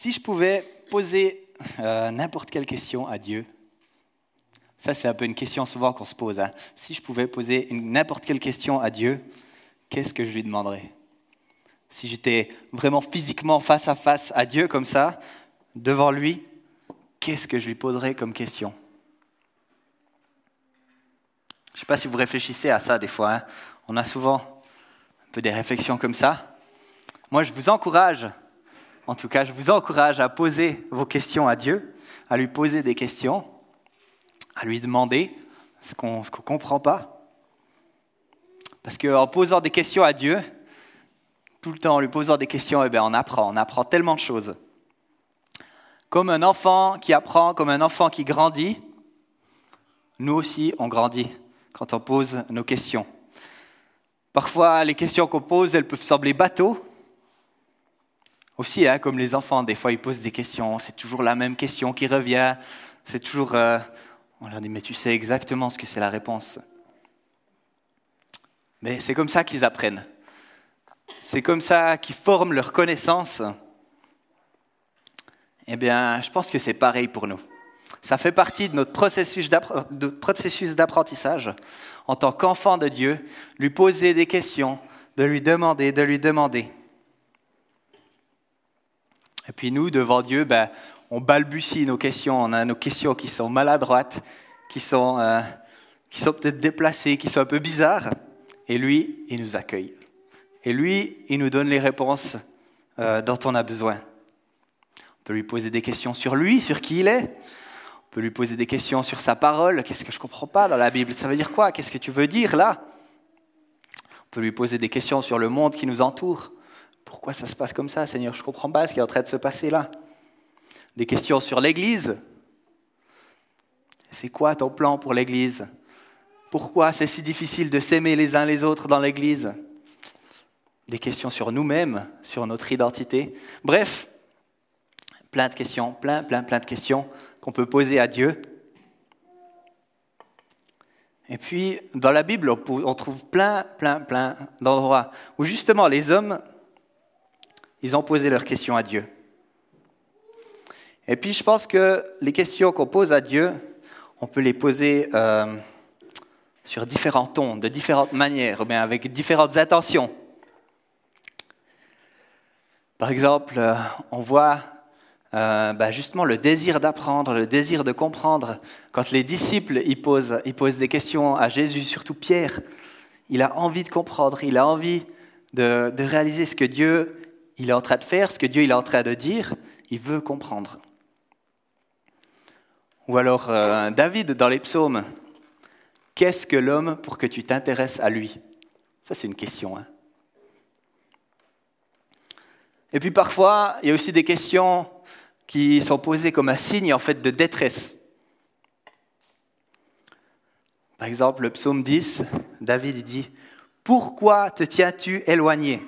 Si je pouvais poser euh, n'importe quelle question à Dieu, ça c'est un peu une question souvent qu'on se pose. Hein. Si je pouvais poser n'importe quelle question à Dieu, qu'est-ce que je lui demanderais? Si j'étais vraiment physiquement face à face à Dieu comme ça, devant lui, qu'est-ce que je lui poserais comme question? Je ne sais pas si vous réfléchissez à ça des fois. Hein. On a souvent un peu des réflexions comme ça. Moi, je vous encourage en tout cas, je vous encourage à poser vos questions à Dieu, à lui poser des questions, à lui demander ce qu'on ne comprend pas. Parce qu'en posant des questions à Dieu, tout le temps en lui posant des questions, eh bien, on apprend, on apprend tellement de choses. Comme un enfant qui apprend, comme un enfant qui grandit, nous aussi, on grandit quand on pose nos questions. Parfois, les questions qu'on pose, elles peuvent sembler bateaux, aussi, hein, comme les enfants, des fois ils posent des questions, c'est toujours la même question qui revient, c'est toujours... Euh, on leur dit, mais tu sais exactement ce que c'est la réponse. Mais c'est comme ça qu'ils apprennent. C'est comme ça qu'ils forment leur connaissance. Eh bien, je pense que c'est pareil pour nous. Ça fait partie de notre processus d'apprentissage en tant qu'enfant de Dieu, lui poser des questions, de lui demander, de lui demander. Et puis nous, devant Dieu, ben, on balbutie nos questions. On a nos questions qui sont maladroites, qui sont, euh, sont peut-être déplacées, qui sont un peu bizarres. Et lui, il nous accueille. Et lui, il nous donne les réponses euh, dont on a besoin. On peut lui poser des questions sur lui, sur qui il est. On peut lui poser des questions sur sa parole. Qu'est-ce que je ne comprends pas dans la Bible? Ça veut dire quoi? Qu'est-ce que tu veux dire là? On peut lui poser des questions sur le monde qui nous entoure. Pourquoi ça se passe comme ça, Seigneur? Je ne comprends pas ce qui est en train de se passer là. Des questions sur l'Église. C'est quoi ton plan pour l'Église? Pourquoi c'est si difficile de s'aimer les uns les autres dans l'Église? Des questions sur nous-mêmes, sur notre identité. Bref, plein de questions, plein, plein, plein de questions qu'on peut poser à Dieu. Et puis, dans la Bible, on trouve plein, plein, plein d'endroits où justement les hommes ils ont posé leurs questions à Dieu. Et puis je pense que les questions qu'on pose à Dieu, on peut les poser euh, sur différents tons, de différentes manières, mais avec différentes intentions. Par exemple, euh, on voit euh, bah, justement le désir d'apprendre, le désir de comprendre. Quand les disciples ils posent, des questions à Jésus, surtout Pierre, il a envie de comprendre, il a envie de, de réaliser ce que Dieu il est en train de faire, ce que Dieu il est en train de dire, il veut comprendre. Ou alors euh, David dans les psaumes, qu'est-ce que l'homme pour que tu t'intéresses à lui? Ça c'est une question. Hein. Et puis parfois, il y a aussi des questions qui sont posées comme un signe en fait de détresse. Par exemple, le psaume 10, David dit Pourquoi te tiens-tu éloigné?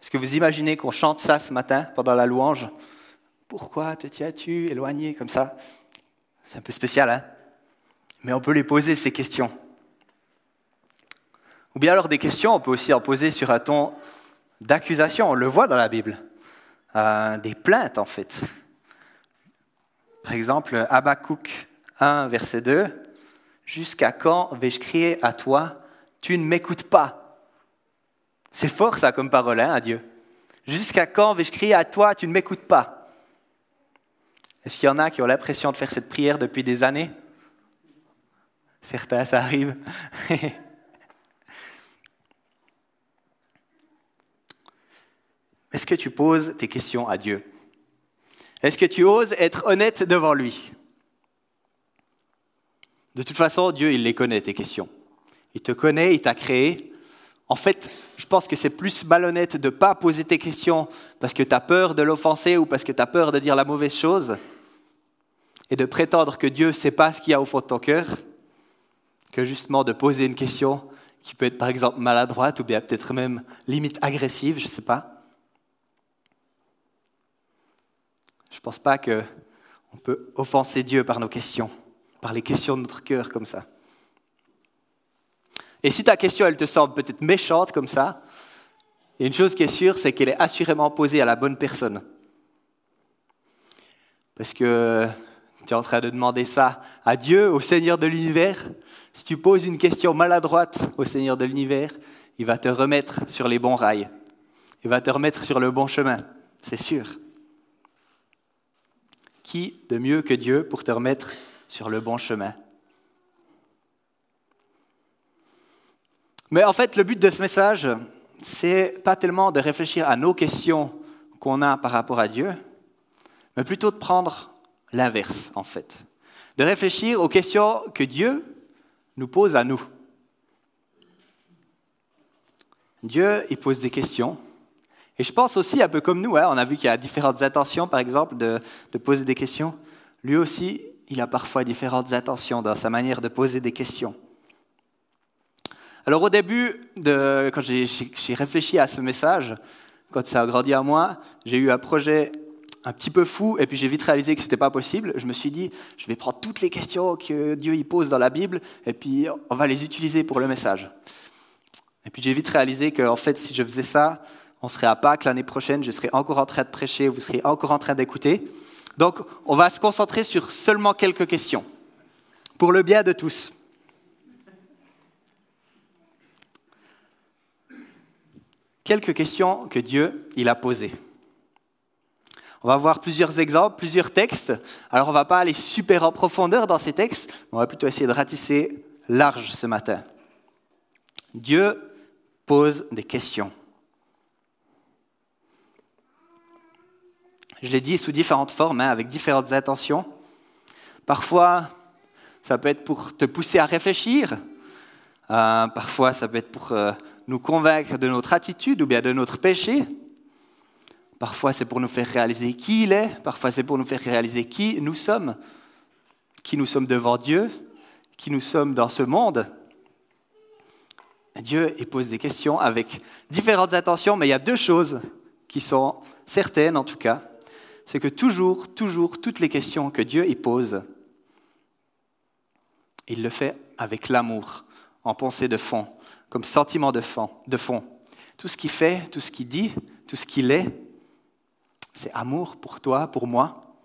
Est-ce que vous imaginez qu'on chante ça ce matin pendant la louange? Pourquoi te tiens-tu éloigné comme ça? C'est un peu spécial, hein? Mais on peut les poser ces questions. Ou bien alors des questions, on peut aussi en poser sur un ton d'accusation, on le voit dans la Bible. Euh, des plaintes en fait. Par exemple, Habakkuk 1, verset 2, Jusqu'à quand vais-je crier à toi? Tu ne m'écoutes pas c'est fort ça comme parole hein, à Dieu. Jusqu'à quand vais-je crier à toi, tu ne m'écoutes pas? Est-ce qu'il y en a qui ont l'impression de faire cette prière depuis des années? Certains, ça arrive. Est-ce que tu poses tes questions à Dieu? Est-ce que tu oses être honnête devant lui? De toute façon, Dieu, il les connaît, tes questions. Il te connaît, il t'a créé. En fait, je pense que c'est plus malhonnête de ne pas poser tes questions parce que tu as peur de l'offenser ou parce que tu as peur de dire la mauvaise chose et de prétendre que Dieu ne sait pas ce qu'il y a au fond de ton cœur que justement de poser une question qui peut être par exemple maladroite ou bien peut-être même limite agressive, je ne sais pas. Je ne pense pas qu'on peut offenser Dieu par nos questions, par les questions de notre cœur comme ça. Et si ta question, elle te semble peut-être méchante comme ça, une chose qui est sûre, c'est qu'elle est assurément posée à la bonne personne. Parce que tu es en train de demander ça à Dieu, au Seigneur de l'univers. Si tu poses une question maladroite au Seigneur de l'univers, il va te remettre sur les bons rails. Il va te remettre sur le bon chemin, c'est sûr. Qui de mieux que Dieu pour te remettre sur le bon chemin? Mais en fait, le but de ce message, c'est pas tellement de réfléchir à nos questions qu'on a par rapport à Dieu, mais plutôt de prendre l'inverse, en fait. De réfléchir aux questions que Dieu nous pose à nous. Dieu, il pose des questions. Et je pense aussi, un peu comme nous, hein, on a vu qu'il y a différentes intentions, par exemple, de, de poser des questions. Lui aussi, il a parfois différentes intentions dans sa manière de poser des questions. Alors au début, quand j'ai réfléchi à ce message, quand ça a grandi à moi, j'ai eu un projet un petit peu fou, et puis j'ai vite réalisé que ce n'était pas possible. Je me suis dit, je vais prendre toutes les questions que Dieu y pose dans la Bible, et puis on va les utiliser pour le message. Et puis j'ai vite réalisé qu'en fait, si je faisais ça, on serait à Pâques l'année prochaine, je serais encore en train de prêcher, vous seriez encore en train d'écouter. Donc on va se concentrer sur seulement quelques questions, pour le bien de tous. Quelques questions que Dieu il a posées. On va voir plusieurs exemples, plusieurs textes. Alors on ne va pas aller super en profondeur dans ces textes, on va plutôt essayer de ratisser large ce matin. Dieu pose des questions. Je l'ai dit sous différentes formes, hein, avec différentes intentions. Parfois, ça peut être pour te pousser à réfléchir. Euh, parfois, ça peut être pour euh, nous convaincre de notre attitude ou bien de notre péché. Parfois, c'est pour nous faire réaliser qui il est. Parfois, c'est pour nous faire réaliser qui nous sommes. Qui nous sommes devant Dieu. Qui nous sommes dans ce monde. Dieu il pose des questions avec différentes intentions, mais il y a deux choses qui sont certaines en tout cas. C'est que toujours, toujours, toutes les questions que Dieu y pose, il le fait avec l'amour, en pensée de fond comme sentiment de fond, de fond. Tout ce qu'il fait, tout ce qu'il dit, tout ce qu'il est, c'est amour pour toi, pour moi.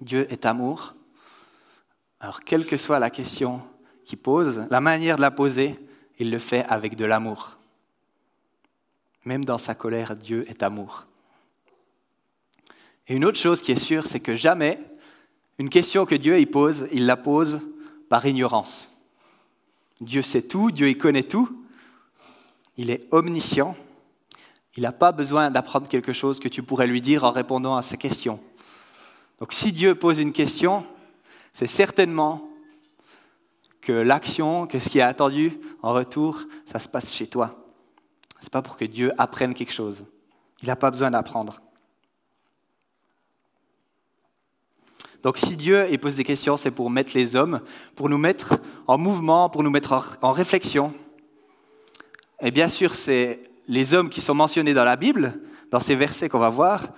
Dieu est amour. Alors, quelle que soit la question qu'il pose, la manière de la poser, il le fait avec de l'amour. Même dans sa colère, Dieu est amour. Et une autre chose qui est sûre, c'est que jamais une question que Dieu y pose, il la pose par ignorance. Dieu sait tout, Dieu y connaît tout, il est omniscient, il n'a pas besoin d'apprendre quelque chose que tu pourrais lui dire en répondant à ces questions. Donc si Dieu pose une question, c'est certainement que l'action, que ce qui est attendu en retour, ça se passe chez toi. Ce n'est pas pour que Dieu apprenne quelque chose. Il n'a pas besoin d'apprendre. Donc si Dieu pose des questions, c'est pour mettre les hommes, pour nous mettre en mouvement, pour nous mettre en réflexion. Et bien sûr, c'est les hommes qui sont mentionnés dans la Bible, dans ces versets qu'on va voir.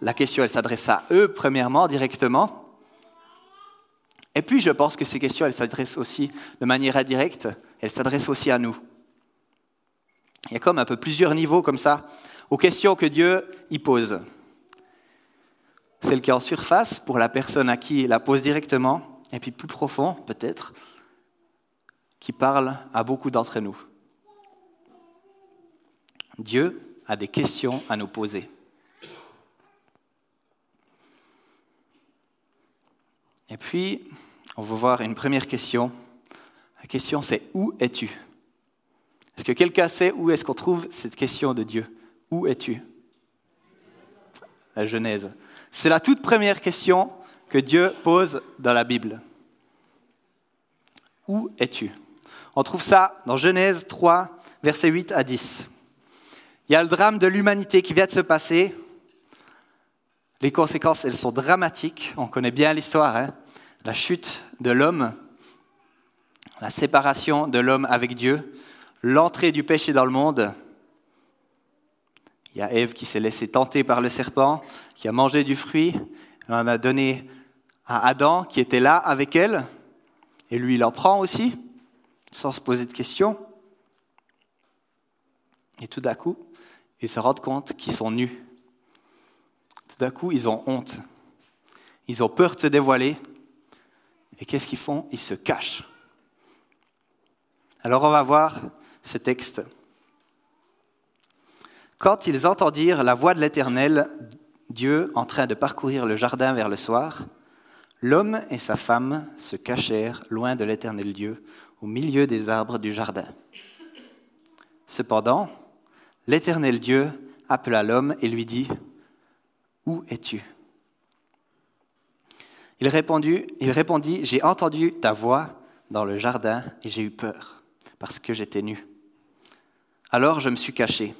La question, elle s'adresse à eux, premièrement, directement. Et puis, je pense que ces questions, elles s'adressent aussi de manière indirecte, elles s'adressent aussi à nous. Il y a comme un peu plusieurs niveaux comme ça, aux questions que Dieu y pose celle qui est en surface pour la personne à qui il la pose directement, et puis plus profond peut-être, qui parle à beaucoup d'entre nous. Dieu a des questions à nous poser. Et puis, on va voir une première question. La question c'est où es-tu? Est-ce que quelqu'un sait où est-ce qu'on trouve cette question de Dieu? Où es-tu? La Genèse. C'est la toute première question que Dieu pose dans la Bible. Où es-tu? On trouve ça dans Genèse 3, versets 8 à 10. Il y a le drame de l'humanité qui vient de se passer. Les conséquences, elles sont dramatiques. On connaît bien l'histoire. Hein. la chute de l'homme, la séparation de l'homme avec Dieu, l'entrée du péché dans le monde, il y a Ève qui s'est laissée tenter par le serpent, qui a mangé du fruit. Elle en a donné à Adam qui était là avec elle. Et lui, il en prend aussi, sans se poser de questions. Et tout d'un coup, ils se rendent compte qu'ils sont nus. Tout d'un coup, ils ont honte. ils ont peur de se dévoiler. Et qu'est-ce qu'ils font? Ils se cachent. Alors on va voir ce texte. Quand ils entendirent la voix de l'Éternel, Dieu en train de parcourir le jardin vers le soir, l'homme et sa femme se cachèrent loin de l'Éternel Dieu, au milieu des arbres du jardin. Cependant, l'Éternel Dieu appela l'homme et lui dit, Où es-tu? Il répondit, J'ai entendu ta voix dans le jardin et j'ai eu peur, parce que j'étais nu. Alors je me suis caché.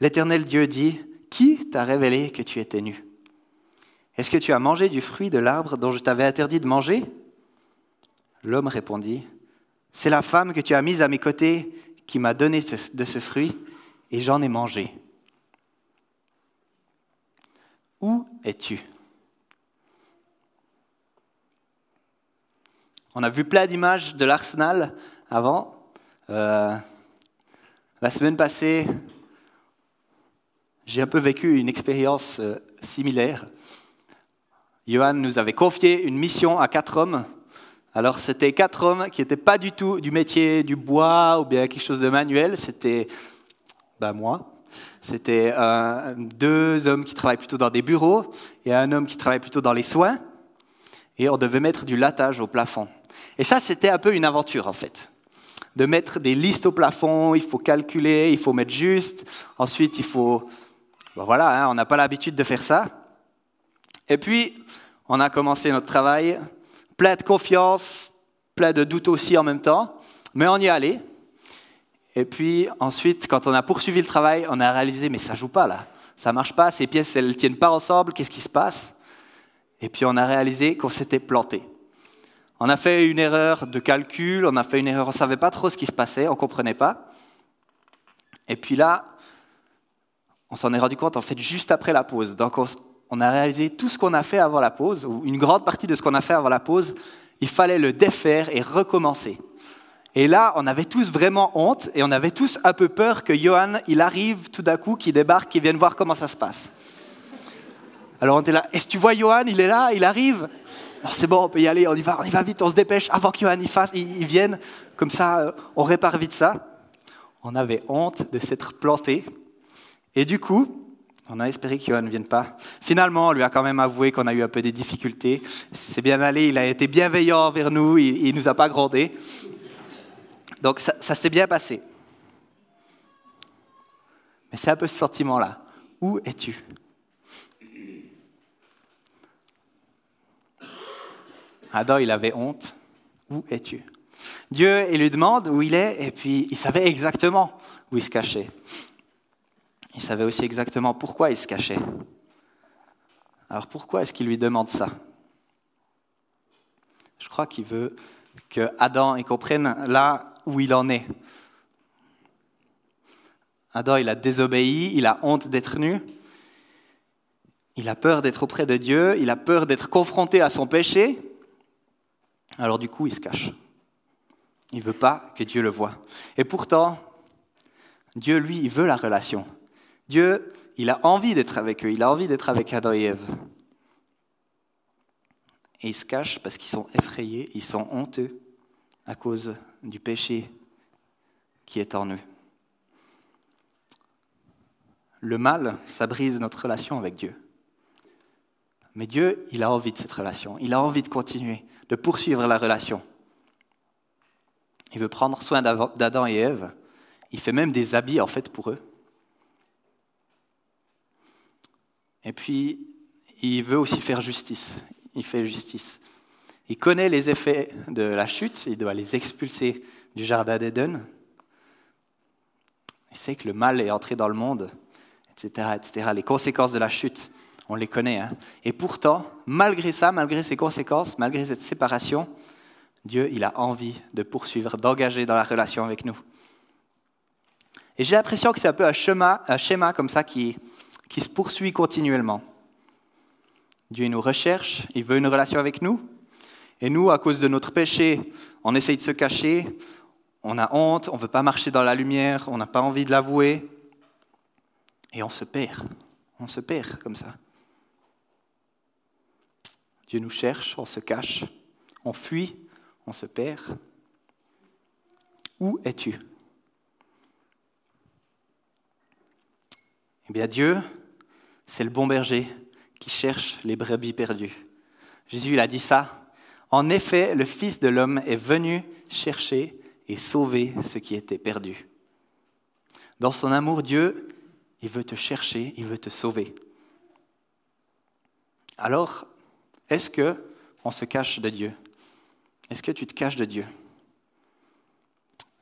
L'Éternel Dieu dit, Qui t'a révélé que tu étais nu? Est-ce que tu as mangé du fruit de l'arbre dont je t'avais interdit de manger? L'homme répondit, C'est la femme que tu as mise à mes côtés qui m'a donné de ce fruit, et j'en ai mangé. Où es-tu? On a vu plein d'images de l'Arsenal avant. Euh, la semaine passée, j'ai un peu vécu une expérience euh, similaire. Johan nous avait confié une mission à quatre hommes. Alors c'était quatre hommes qui n'étaient pas du tout du métier du bois ou bien quelque chose de manuel. C'était ben moi. C'était deux hommes qui travaillent plutôt dans des bureaux et un homme qui travaille plutôt dans les soins. Et on devait mettre du latage au plafond. Et ça, c'était un peu une aventure en fait. De mettre des listes au plafond, il faut calculer, il faut mettre juste. Ensuite, il faut. Ben voilà, hein, on n'a pas l'habitude de faire ça. Et puis, on a commencé notre travail, plein de confiance, plein de doutes aussi en même temps, mais on y est allé. Et puis ensuite, quand on a poursuivi le travail, on a réalisé, mais ça joue pas là, ça marche pas, ces pièces, elles tiennent pas ensemble, qu'est-ce qui se passe? Et puis on a réalisé qu'on s'était planté. On a fait une erreur de calcul, on a fait une erreur, on ne savait pas trop ce qui se passait, on ne comprenait pas. Et puis là, on s'en est rendu compte en fait juste après la pause. Donc on a réalisé tout ce qu'on a fait avant la pause, ou une grande partie de ce qu'on a fait avant la pause, il fallait le défaire et recommencer. Et là, on avait tous vraiment honte et on avait tous un peu peur que Johan, il arrive tout d'un coup, qu'il débarque, qu'il vienne voir comment ça se passe. Alors on était là, est-ce que tu vois Johan, il est là, il arrive c'est bon, on peut y aller, on y va, on y va vite, on se dépêche avant que Johan y fasse, il, vienne. Comme ça, euh, on répare vite ça. On avait honte de s'être planté. Et du coup, on a espéré que ne vienne pas. Finalement, on lui a quand même avoué qu'on a eu un peu des difficultés. C'est bien allé, il a été bienveillant envers nous, il ne nous a pas grondé. Donc ça, ça s'est bien passé. Mais c'est un peu ce sentiment-là. Où es-tu? Adam, il avait honte. Où es-tu? Dieu, il lui demande où il est, et puis il savait exactement où il se cachait. Il savait aussi exactement pourquoi il se cachait. Alors pourquoi est-ce qu'il lui demande ça? Je crois qu'il veut que Adam comprenne là où il en est. Adam, il a désobéi, il a honte d'être nu, il a peur d'être auprès de Dieu, il a peur d'être confronté à son péché, alors du coup, il se cache. Il ne veut pas que Dieu le voie. Et pourtant, Dieu, lui, il veut la relation. Dieu, il a envie d'être avec eux, il a envie d'être avec Adam et Ève. Et ils se cachent parce qu'ils sont effrayés, ils sont honteux à cause du péché qui est en eux. Le mal, ça brise notre relation avec Dieu. Mais Dieu, il a envie de cette relation, il a envie de continuer de poursuivre la relation. Il veut prendre soin d'Adam et Ève. Il fait même des habits en fait pour eux. Et puis, il veut aussi faire justice. Il fait justice. Il connaît les effets de la chute, il doit les expulser du jardin d'Éden. Il sait que le mal est entré dans le monde, etc., etc. Les conséquences de la chute on les connaît. Hein. Et pourtant, malgré ça, malgré ces conséquences, malgré cette séparation, Dieu, il a envie de poursuivre, d'engager dans la relation avec nous. Et j'ai l'impression que c'est un peu un schéma, un schéma comme ça qui, qui se poursuit continuellement. Dieu nous recherche, il veut une relation avec nous. Et nous, à cause de notre péché, on essaye de se cacher, on a honte, on ne veut pas marcher dans la lumière, on n'a pas envie de l'avouer. Et on se perd. On se perd comme ça. Dieu nous cherche, on se cache, on fuit, on se perd. Où es-tu? Eh bien Dieu, c'est le bon berger qui cherche les brebis perdues. Jésus il a dit ça. En effet, le Fils de l'homme est venu chercher et sauver ce qui était perdu. Dans son amour, Dieu, il veut te chercher, il veut te sauver. Alors, est-ce que on se cache de Dieu? Est-ce que tu te caches de Dieu?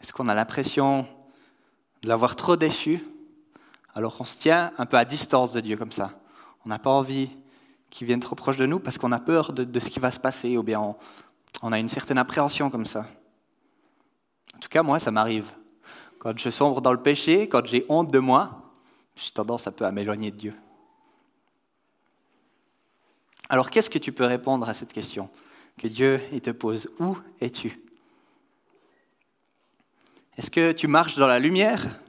Est-ce qu'on a l'impression de l'avoir trop déçu? Alors on se tient un peu à distance de Dieu comme ça. On n'a pas envie qu'il vienne trop proche de nous parce qu'on a peur de, ce qui va se passer ou bien on a une certaine appréhension comme ça. En tout cas, moi, ça m'arrive. Quand je sombre dans le péché, quand j'ai honte de moi, j'ai tendance un peu à m'éloigner de Dieu. Alors qu'est-ce que tu peux répondre à cette question que Dieu te pose? Où es-tu? Est-ce que tu marches dans la lumière?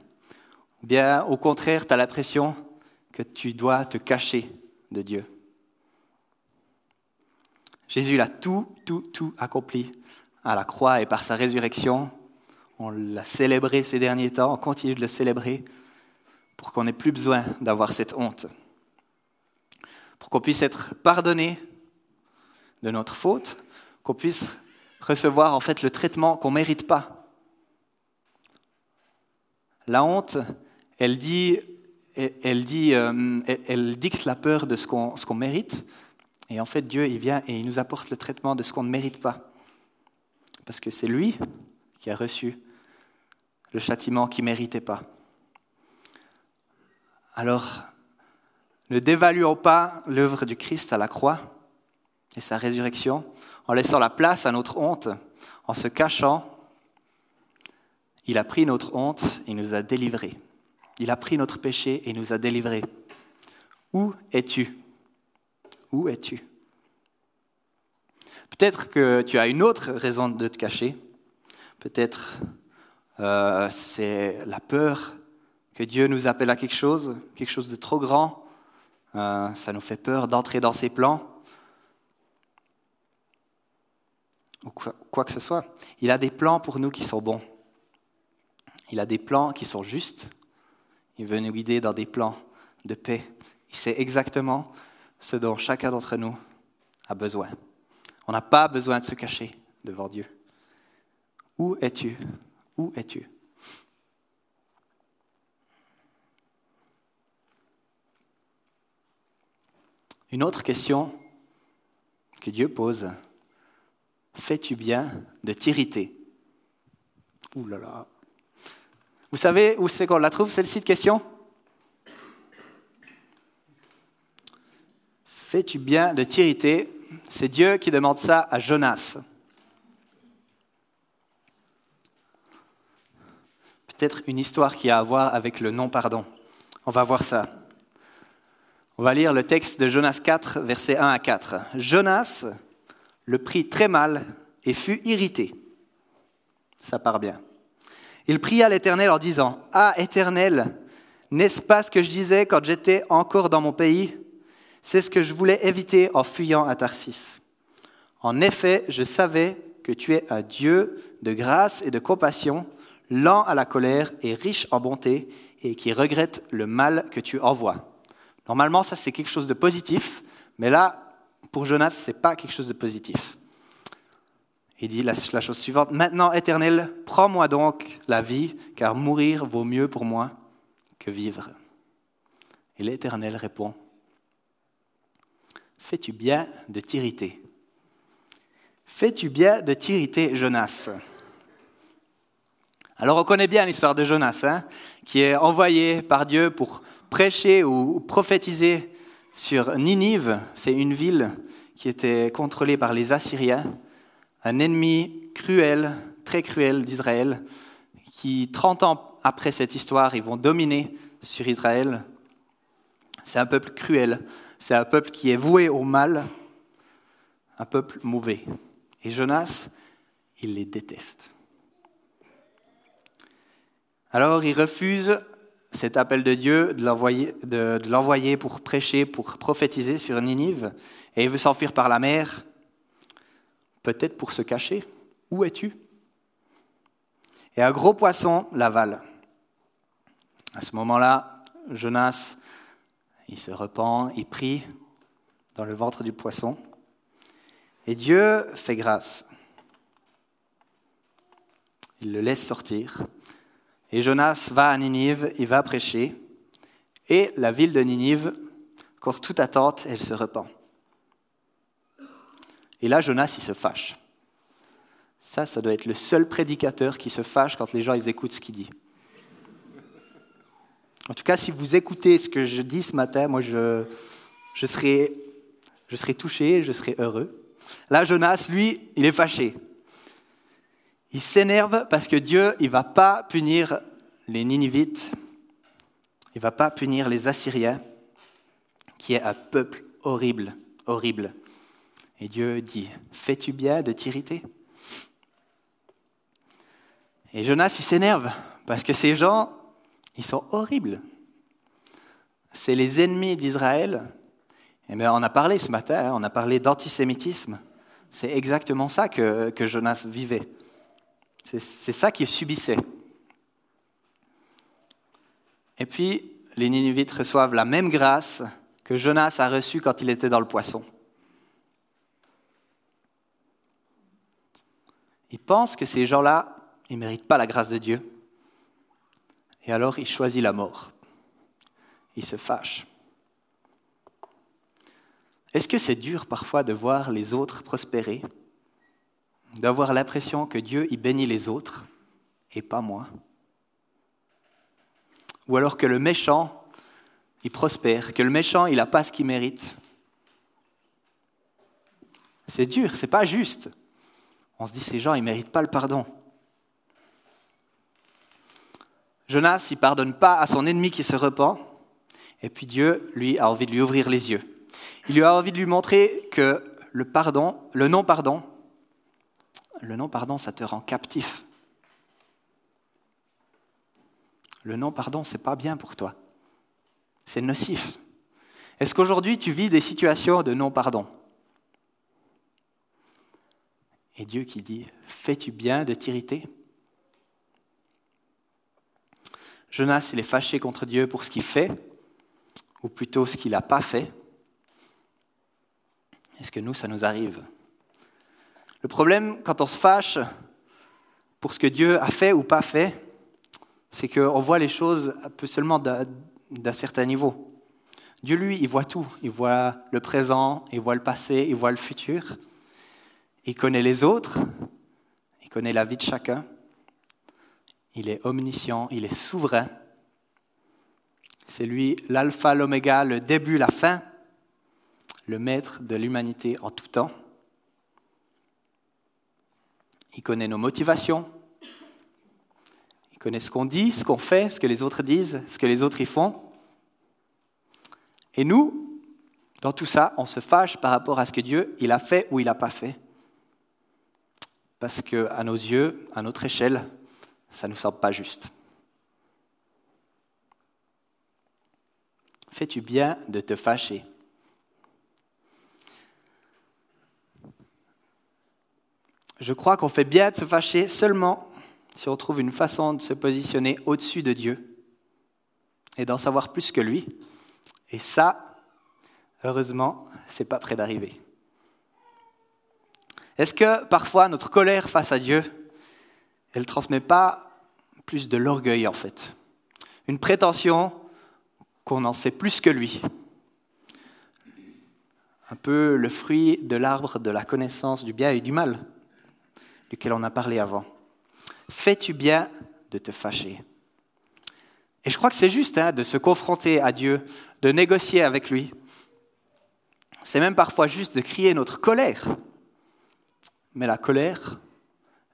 Bien au contraire, tu as l'impression que tu dois te cacher de Dieu Jésus a tout, tout, tout accompli à la croix et par sa résurrection. On l'a célébré ces derniers temps, on continue de le célébrer pour qu'on n'ait plus besoin d'avoir cette honte pour qu'on puisse être pardonné de notre faute, qu'on puisse recevoir en fait le traitement qu'on ne mérite pas. La honte, elle dit, elle, dit, euh, elle dicte la peur de ce qu'on, mérite, et en fait Dieu, il vient et il nous apporte le traitement de ce qu'on ne mérite pas, parce que c'est lui qui a reçu le châtiment qu'il ne méritait pas. Alors, ne dévaluons pas l'œuvre du Christ à la croix et sa résurrection en laissant la place à notre honte, en se cachant. Il a pris notre honte et nous a délivrés. Il a pris notre péché et nous a délivrés. Où es-tu? Où es-tu? Peut-être que tu as une autre raison de te cacher. Peut-être euh, c'est la peur que Dieu nous appelle à quelque chose, quelque chose de trop grand, euh, ça nous fait peur d'entrer dans ses plans, ou quoi, que ce soit. Il a des plans pour nous qui sont bons. Il a des plans qui sont justes. Il veut nous guider dans des plans de paix. Il sait exactement ce dont chacun d'entre nous a besoin. On n'a pas besoin de se cacher devant Dieu. Où es-tu? Où es-tu? Une autre question que Dieu pose, fais-tu bien de t'irriter? Ouh là là. Vous savez où c'est qu'on la trouve, celle-ci de question? Fais-tu bien de t'irriter? C'est Dieu qui demande ça à Jonas. Peut-être une histoire qui a à voir avec le non-pardon. On va voir ça. On va lire le texte de Jonas 4, versets 1 à 4. Jonas le prit très mal et fut irrité. Ça part bien. Il pria l'Éternel en disant, Ah Éternel, n'est-ce pas ce que je disais quand j'étais encore dans mon pays? C'est ce que je voulais éviter en fuyant à Tarsis. En effet, je savais que tu es un Dieu de grâce et de compassion, lent à la colère et riche en bonté, et qui regrette le mal que tu envoies. Normalement, ça c'est quelque chose de positif, mais là, pour Jonas, ce n'est pas quelque chose de positif. Il dit la, chose suivante, Maintenant, Éternel, prends-moi donc la vie, car mourir vaut mieux pour moi que vivre. Et l'Éternel répond, Fais-tu bien de t'irriter? Fais-tu bien de t'irriter, Jonas? Alors on connaît bien l'histoire de Jonas, hein, qui est envoyé par Dieu pour prêcher ou prophétiser sur Ninive, c'est une ville qui était contrôlée par les Assyriens, un ennemi cruel, très cruel d'Israël, qui 30 ans après cette histoire, ils vont dominer sur Israël. C'est un peuple cruel, c'est un peuple qui est voué au mal, un peuple mauvais. Et Jonas, il les déteste. Alors il refuse cet appel de Dieu de l'envoyer pour prêcher, pour prophétiser sur Ninive, et il veut s'enfuir par la mer, peut-être pour se cacher. Où es-tu? Et un gros poisson l'avale. À ce moment-là, Jonas, il se repent, il prie dans le ventre du poisson, et Dieu fait grâce. Il le laisse sortir. Et Jonas va à Ninive, il va prêcher, et la ville de Ninive, contre toute attente, elle se repent. Et là, Jonas, il se fâche. Ça, ça doit être le seul prédicateur qui se fâche quand les gens ils écoutent ce qu'il dit. En tout cas, si vous écoutez ce que je dis ce matin, moi, je, je, serai, je serai touché, je serai heureux. Là, Jonas, lui, il est fâché. Il s'énerve parce que Dieu, il ne va pas punir les Ninivites, il ne va pas punir les Assyriens, qui est un peuple horrible, horrible. Et Dieu dit, fais-tu bien de t'irriter? Et Jonas, il s'énerve parce que ces gens, ils sont horribles. C'est les ennemis d'Israël. Et eh on a parlé ce matin, hein, on a parlé d'antisémitisme. C'est exactement ça que, que Jonas vivait. C'est ça qu'il subissait. Et puis, les Ninivites reçoivent la même grâce que Jonas a reçue quand il était dans le poisson. Ils pensent que ces gens-là, ils ne méritent pas la grâce de Dieu. Et alors, il choisit la mort. Il se fâche. Est-ce que c'est dur parfois de voir les autres prospérer d'avoir l'impression que Dieu y bénit les autres et pas moi? Ou alors que le méchant, il prospère, que le méchant, il n'a pas ce qu'il mérite? C'est dur, c'est pas juste. On se dit, ces gens, ils ne méritent pas le pardon. Jonas, il pardonne pas à son ennemi qui se repent, et puis Dieu, lui, a envie de lui ouvrir les yeux. Il lui a envie de lui montrer que le pardon, le non-pardon, le non-pardon, ça te rend captif. Le non-pardon, c'est pas bien pour toi. C'est nocif. Est-ce qu'aujourd'hui tu vis des situations de non-pardon? Et Dieu qui dit Fais-tu bien de t'irriter? Jonas, il est fâché contre Dieu pour ce qu'il fait, ou plutôt ce qu'il n'a pas fait. Est-ce que nous, ça nous arrive? Le problème, quand on se fâche pour ce que Dieu a fait ou pas fait, c'est qu'on voit les choses un peu seulement d'un certain niveau. Dieu, lui, il voit tout. Il voit le présent, il voit le passé, il voit le futur. Il connaît les autres, il connaît la vie de chacun. Il est omniscient, il est souverain. C'est lui l'alpha, l'oméga, le début, la fin, le maître de l'humanité en tout temps. Il connaît nos motivations. Il connaît ce qu'on dit, ce qu'on fait, ce que les autres disent, ce que les autres y font. Et nous, dans tout ça, on se fâche par rapport à ce que Dieu a fait ou il n'a pas fait. Parce que à nos yeux, à notre échelle, ça ne nous semble pas juste. Fais-tu bien de te fâcher? Je crois qu'on fait bien de se fâcher seulement si on trouve une façon de se positionner au-dessus de Dieu et d'en savoir plus que lui. Et ça, heureusement, c'est pas près d'arriver. Est-ce que parfois notre colère face à Dieu, elle ne transmet pas plus de l'orgueil en fait? Une prétention qu'on en sait plus que lui Un peu le fruit de l'arbre de la connaissance du bien et du mal duquel on a parlé avant. Fais-tu bien de te fâcher? Et je crois que c'est juste hein, de se confronter à Dieu, de négocier avec lui. C'est même parfois juste de crier notre colère. Mais la colère,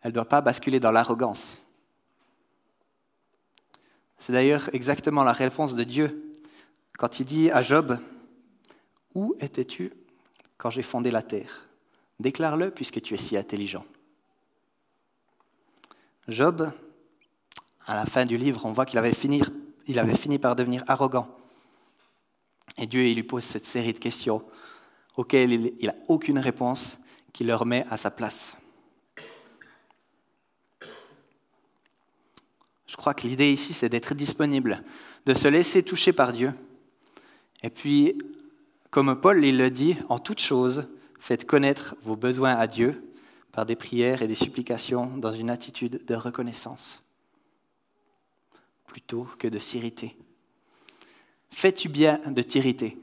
elle ne doit pas basculer dans l'arrogance. C'est d'ailleurs exactement la réponse de Dieu quand il dit à Job, Où étais-tu quand j'ai fondé la terre? Déclare-le puisque tu es si intelligent. Job, à la fin du livre, on voit qu'il avait fini par devenir arrogant. Et Dieu il lui pose cette série de questions auxquelles il n'a aucune réponse, qui le remet à sa place. Je crois que l'idée ici, c'est d'être disponible, de se laisser toucher par Dieu. Et puis, comme Paul il le dit, en toute chose, faites connaître vos besoins à Dieu par des prières et des supplications dans une attitude de reconnaissance, plutôt que de s'irriter. Fais-tu bien de t'irriter?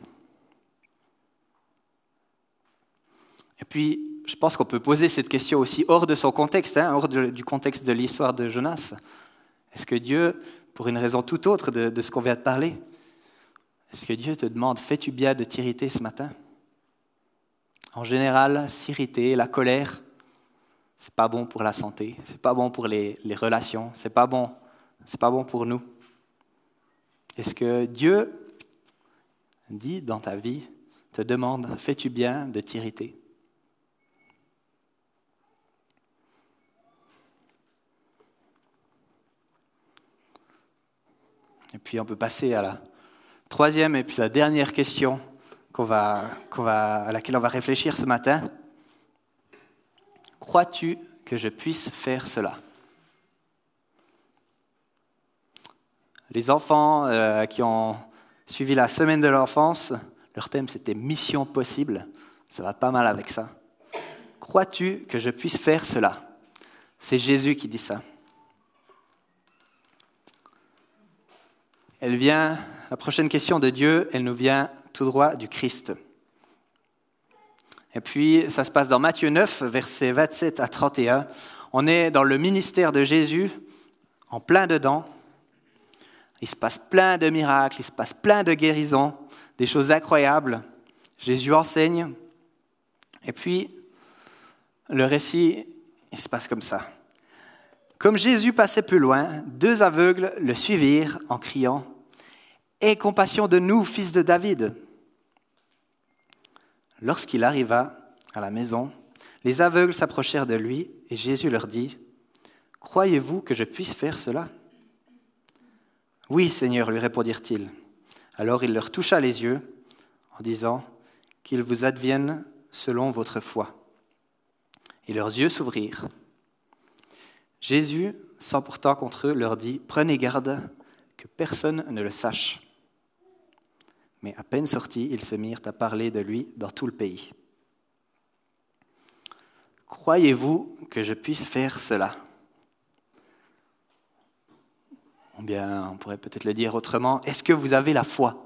Et puis, je pense qu'on peut poser cette question aussi hors de son contexte, hein, hors du contexte de l'histoire de Jonas. Est-ce que Dieu, pour une raison tout autre de, ce qu'on vient de parler, est-ce que Dieu te demande, fais-tu bien de t'irriter ce matin? En général, s'irriter, la colère, c'est pas bon pour la santé, c'est pas bon pour les, les relations, c'est pas bon, c'est pas bon pour nous. Est-ce que Dieu dit dans ta vie, te demande, fais-tu bien de t'irriter? Et puis on peut passer à la troisième et puis la dernière question va, va, à laquelle on va réfléchir ce matin. Crois-tu que je puisse faire cela? Les enfants euh, qui ont suivi la semaine de l'enfance, leur thème c'était Mission possible. Ça va pas mal avec ça. Crois-tu que je puisse faire cela? C'est Jésus qui dit ça. Elle vient, la prochaine question de Dieu, elle nous vient tout droit du Christ. Et puis, ça se passe dans Matthieu 9, versets 27 à 31. On est dans le ministère de Jésus, en plein dedans. Il se passe plein de miracles, il se passe plein de guérisons, des choses incroyables. Jésus enseigne. Et puis, le récit, il se passe comme ça. Comme Jésus passait plus loin, deux aveugles le suivirent en criant Aie compassion de nous, fils de David. Lorsqu'il arriva à la maison, les aveugles s'approchèrent de lui et Jésus leur dit Croyez-vous que je puisse faire cela Oui, Seigneur, lui répondirent-ils. Alors il leur toucha les yeux en disant Qu'il vous advienne selon votre foi. Et leurs yeux s'ouvrirent. Jésus, s'emportant contre eux, leur dit, Prenez garde que personne ne le sache. Mais à peine sortis, ils se mirent à parler de lui dans tout le pays. Croyez-vous que je puisse faire cela? Ou bien, on pourrait peut-être le dire autrement, est-ce que vous avez la foi?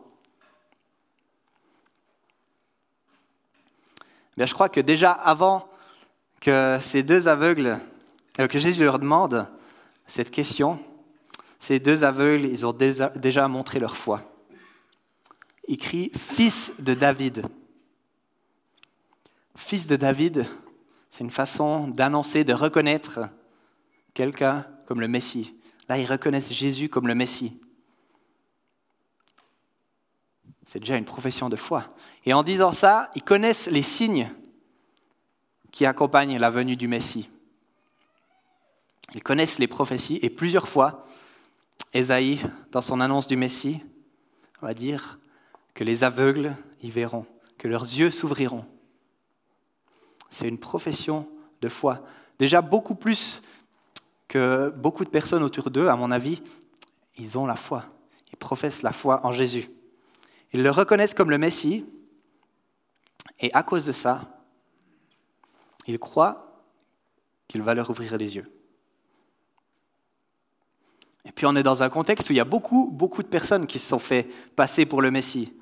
Bien, je crois que déjà avant que ces deux aveugles euh, que Jésus leur demande cette question, ces deux aveugles, ils ont déjà montré leur foi. Ils crient Fils de David. Fils de David, c'est une façon d'annoncer, de reconnaître quelqu'un comme le Messie. Là, ils reconnaissent Jésus comme le Messie. C'est déjà une profession de foi. Et en disant ça, ils connaissent les signes qui accompagnent la venue du Messie. Ils connaissent les prophéties et plusieurs fois, Ésaïe, dans son annonce du Messie, va dire que les aveugles y verront, que leurs yeux s'ouvriront. C'est une profession de foi. Déjà beaucoup plus que beaucoup de personnes autour d'eux, à mon avis, ils ont la foi. Ils professent la foi en Jésus. Ils le reconnaissent comme le Messie, et à cause de ça, ils croient qu'il va leur ouvrir les yeux. Et puis on est dans un contexte où il y a beaucoup, beaucoup de personnes qui se sont fait passer pour le Messie.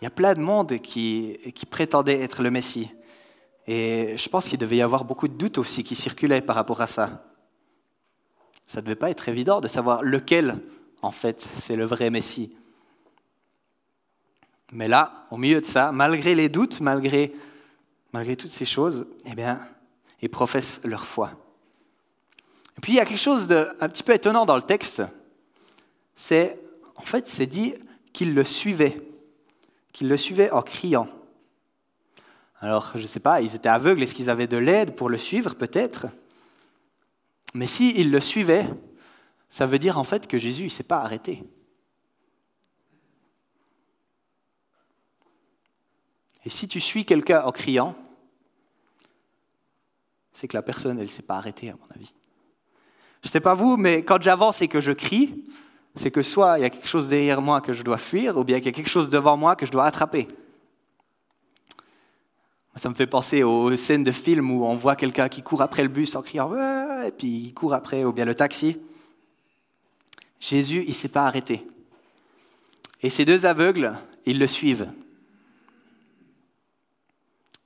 Il y a plein de monde qui, prétendait être le Messie. Et je pense qu'il devait y avoir beaucoup de doutes aussi qui circulaient par rapport à ça. Ça ne devait pas être évident de savoir lequel, en fait, c'est le vrai Messie. Mais là, au milieu de ça, malgré les doutes, malgré toutes ces choses, eh bien, ils professent leur foi. Et puis il y a quelque chose d'un petit peu étonnant dans le texte. C'est, en fait, c'est dit qu'il le suivait, qu'il le suivait en criant. Alors, je ne sais pas, ils étaient aveugles, est-ce qu'ils avaient de l'aide pour le suivre peut-être? Mais s'ils le suivaient, ça veut dire en fait que Jésus ne s'est pas arrêté. Et si tu suis quelqu'un en criant, c'est que la personne, elle ne s'est pas arrêtée, à mon avis. Je ne sais pas vous, mais quand j'avance et que je crie, c'est que soit il y a quelque chose derrière moi que je dois fuir, ou bien il y a quelque chose devant moi que je dois attraper. Ça me fait penser aux scènes de films où on voit quelqu'un qui court après le bus en criant et puis il court après, ou bien le taxi. Jésus, il ne s'est pas arrêté. Et ces deux aveugles, ils le suivent.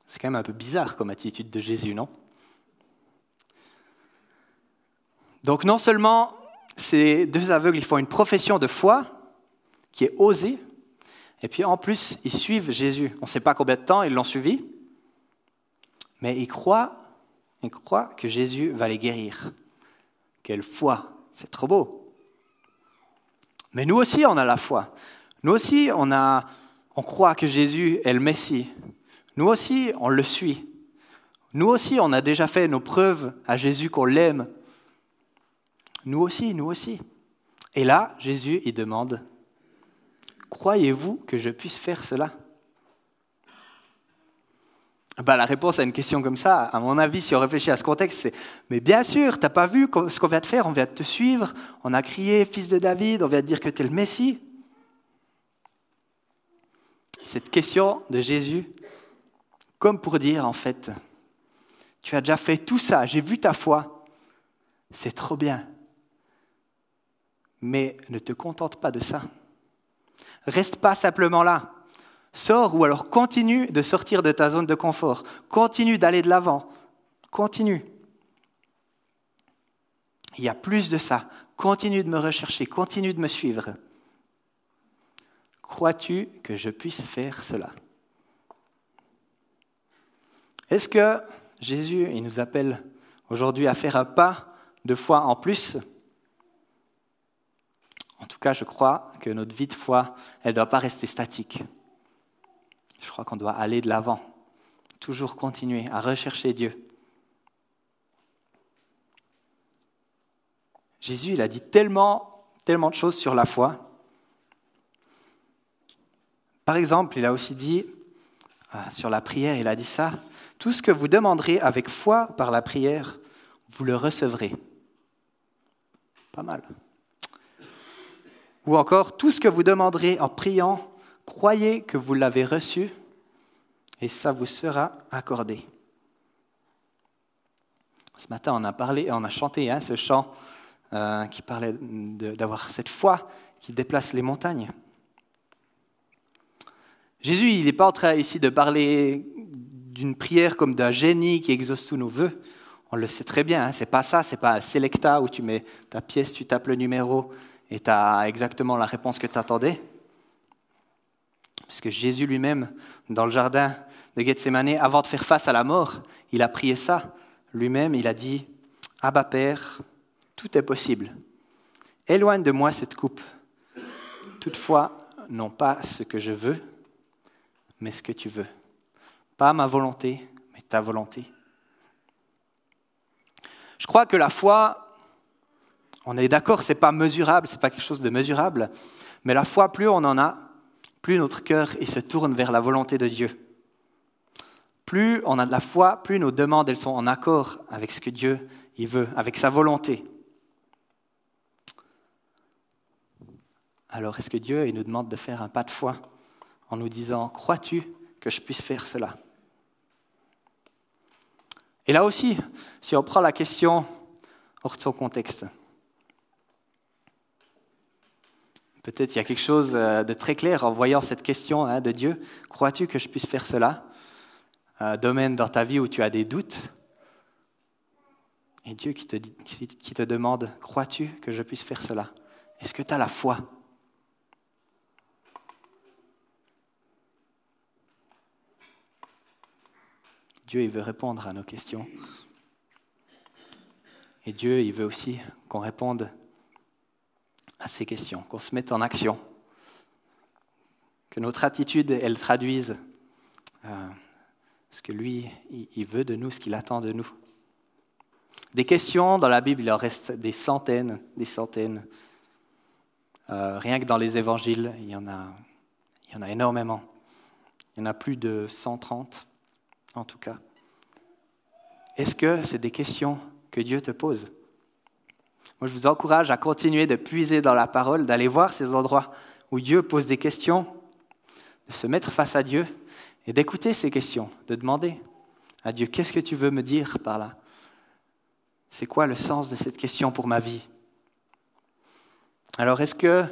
C'est quand même un peu bizarre comme attitude de Jésus, non? Donc non seulement ces deux aveugles, ils font une profession de foi qui est osée, et puis en plus, ils suivent Jésus. On ne sait pas combien de temps ils l'ont suivi, mais ils croient, ils croient que Jésus va les guérir. Quelle foi, c'est trop beau. Mais nous aussi, on a la foi. Nous aussi, on, a, on croit que Jésus est le Messie. Nous aussi, on le suit. Nous aussi, on a déjà fait nos preuves à Jésus qu'on l'aime. Nous aussi, nous aussi. Et là, Jésus, il demande, croyez-vous que je puisse faire cela? Bah, La réponse à une question comme ça, à mon avis, si on réfléchit à ce contexte, c'est Mais bien sûr, tu n'as pas vu ce qu'on vient de faire, on vient de te suivre, on a crié Fils de David, on vient de dire que tu es le Messie. Cette question de Jésus, comme pour dire, en fait, tu as déjà fait tout ça, j'ai vu ta foi, c'est trop bien. Mais ne te contente pas de ça. Reste pas simplement là. Sors ou alors continue de sortir de ta zone de confort. Continue d'aller de l'avant. Continue. Il y a plus de ça. Continue de me rechercher. Continue de me suivre. Crois-tu que je puisse faire cela? Est-ce que Jésus, il nous appelle aujourd'hui à faire un pas de foi en plus? En tout cas, je crois que notre vie de foi, elle ne doit pas rester statique. Je crois qu'on doit aller de l'avant, toujours continuer à rechercher Dieu. Jésus, il a dit tellement, tellement de choses sur la foi. Par exemple, il a aussi dit, ah, sur la prière, il a dit ça, tout ce que vous demanderez avec foi par la prière, vous le recevrez. Pas mal. Ou encore, tout ce que vous demanderez en priant, croyez que vous l'avez reçu et ça vous sera accordé. Ce matin, on a parlé on a chanté hein, ce chant euh, qui parlait d'avoir cette foi qui déplace les montagnes. Jésus, il n'est pas en train ici de parler d'une prière comme d'un génie qui exauce tous nos vœux. On le sait très bien, hein, c'est pas ça, c'est pas un selecta où tu mets ta pièce, tu tapes le numéro et tu as exactement la réponse que tu attendais. Puisque Jésus lui-même, dans le jardin de Gethsemane, avant de faire face à la mort, il a prié ça. Lui-même, il a dit Abba Père, tout est possible. Éloigne de moi cette coupe. Toutefois, non pas ce que je veux, mais ce que tu veux. Pas ma volonté, mais ta volonté. Je crois que la foi, on est d'accord, c'est pas mesurable, c'est pas quelque chose de mesurable, mais la foi, plus on en a, plus notre cœur se tourne vers la volonté de Dieu. Plus on a de la foi, plus nos demandes elles sont en accord avec ce que Dieu veut, avec sa volonté. Alors est-ce que Dieu il nous demande de faire un pas de foi en nous disant crois-tu que je puisse faire cela? Et là aussi, si on prend la question hors de son contexte, peut-être il y a quelque chose euh, de très clair en voyant cette question hein, de Dieu. Crois-tu que je puisse faire cela? Un domaine dans ta vie où tu as des doutes? Et Dieu qui te, qui te demande, crois-tu que je puisse faire cela? Est-ce que tu as la foi? Dieu, il veut répondre à nos questions. Et Dieu, il veut aussi qu'on réponde à ces questions, qu'on se mette en action, que notre attitude, elle traduise euh, ce que lui, il veut de nous, ce qu'il attend de nous. Des questions, dans la Bible, il en reste des centaines, des centaines. Euh, rien que dans les évangiles, il y, en a, il y en a énormément. Il y en a plus de 130, en tout cas. Est-ce que c'est des questions que Dieu te pose? Moi, je vous encourage à continuer de puiser dans la parole, d'aller voir ces endroits où Dieu pose des questions, de se mettre face à Dieu et d'écouter ces questions, de demander à Dieu, qu'est-ce que tu veux me dire par là? C'est quoi le sens de cette question pour ma vie? Alors, est-ce que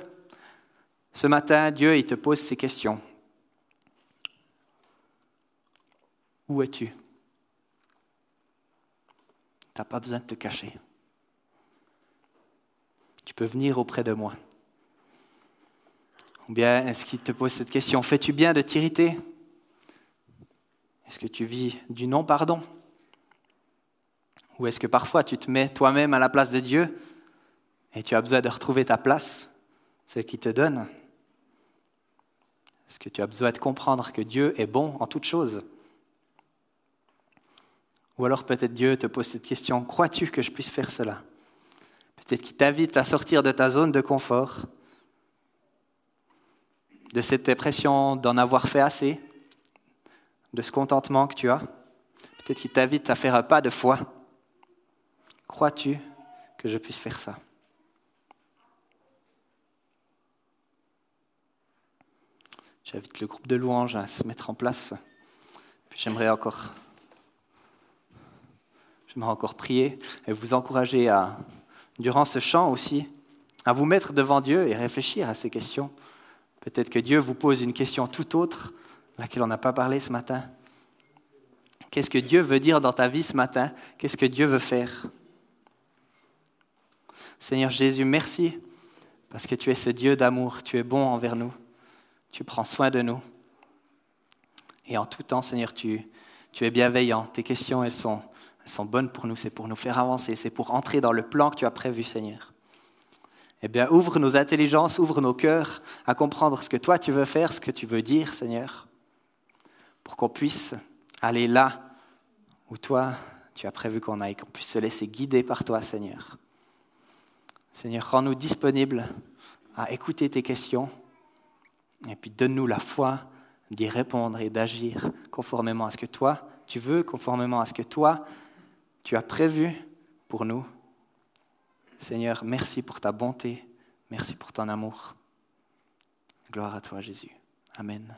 ce matin, Dieu, il te pose ces questions? Où es-tu? Tu n'as pas besoin de te cacher. Tu peux venir auprès de moi. Ou bien est-ce qu'il te pose cette question Fais-tu bien de t'irriter? Est-ce que tu vis du non-pardon? Ou est-ce que parfois tu te mets toi-même à la place de Dieu et tu as besoin de retrouver ta place, celle qu'il te donne? Est-ce que tu as besoin de comprendre que Dieu est bon en toutes choses? Ou alors peut-être Dieu te pose cette question, crois-tu que je puisse faire cela? Peut-être qu'il t'invite à sortir de ta zone de confort de cette impression d'en avoir fait assez, de ce contentement que tu as. Peut-être qu'il t'invite à faire un pas de foi. Crois-tu que je puisse faire ça? J'invite le groupe de louanges à se mettre en place. j'aimerais encore, j'aimerais encore prier et vous encourager à, durant ce chant aussi, à vous mettre devant Dieu et réfléchir à ces questions. Peut-être que Dieu vous pose une question tout autre, laquelle on n'a pas parlé ce matin. Qu'est-ce que Dieu veut dire dans ta vie ce matin? Qu'est-ce que Dieu veut faire? Seigneur Jésus, merci parce que tu es ce Dieu d'amour, tu es bon envers nous, tu prends soin de nous. Et en tout temps, Seigneur, tu, tu es bienveillant. Tes questions, elles sont, elles sont bonnes pour nous, c'est pour nous faire avancer, c'est pour entrer dans le plan que tu as prévu, Seigneur eh bien, ouvre nos intelligences, ouvre nos cœurs à comprendre ce que toi tu veux faire, ce que tu veux dire, Seigneur, pour qu'on puisse aller là où toi tu as prévu qu'on aille, qu'on puisse se laisser guider par toi, Seigneur. Seigneur, rends-nous disponibles à écouter tes questions et puis donne-nous la foi d'y répondre et d'agir conformément à ce que toi tu veux, conformément à ce que toi tu as prévu pour nous. Seigneur, merci pour ta bonté, merci pour ton amour. Gloire à toi, Jésus. Amen.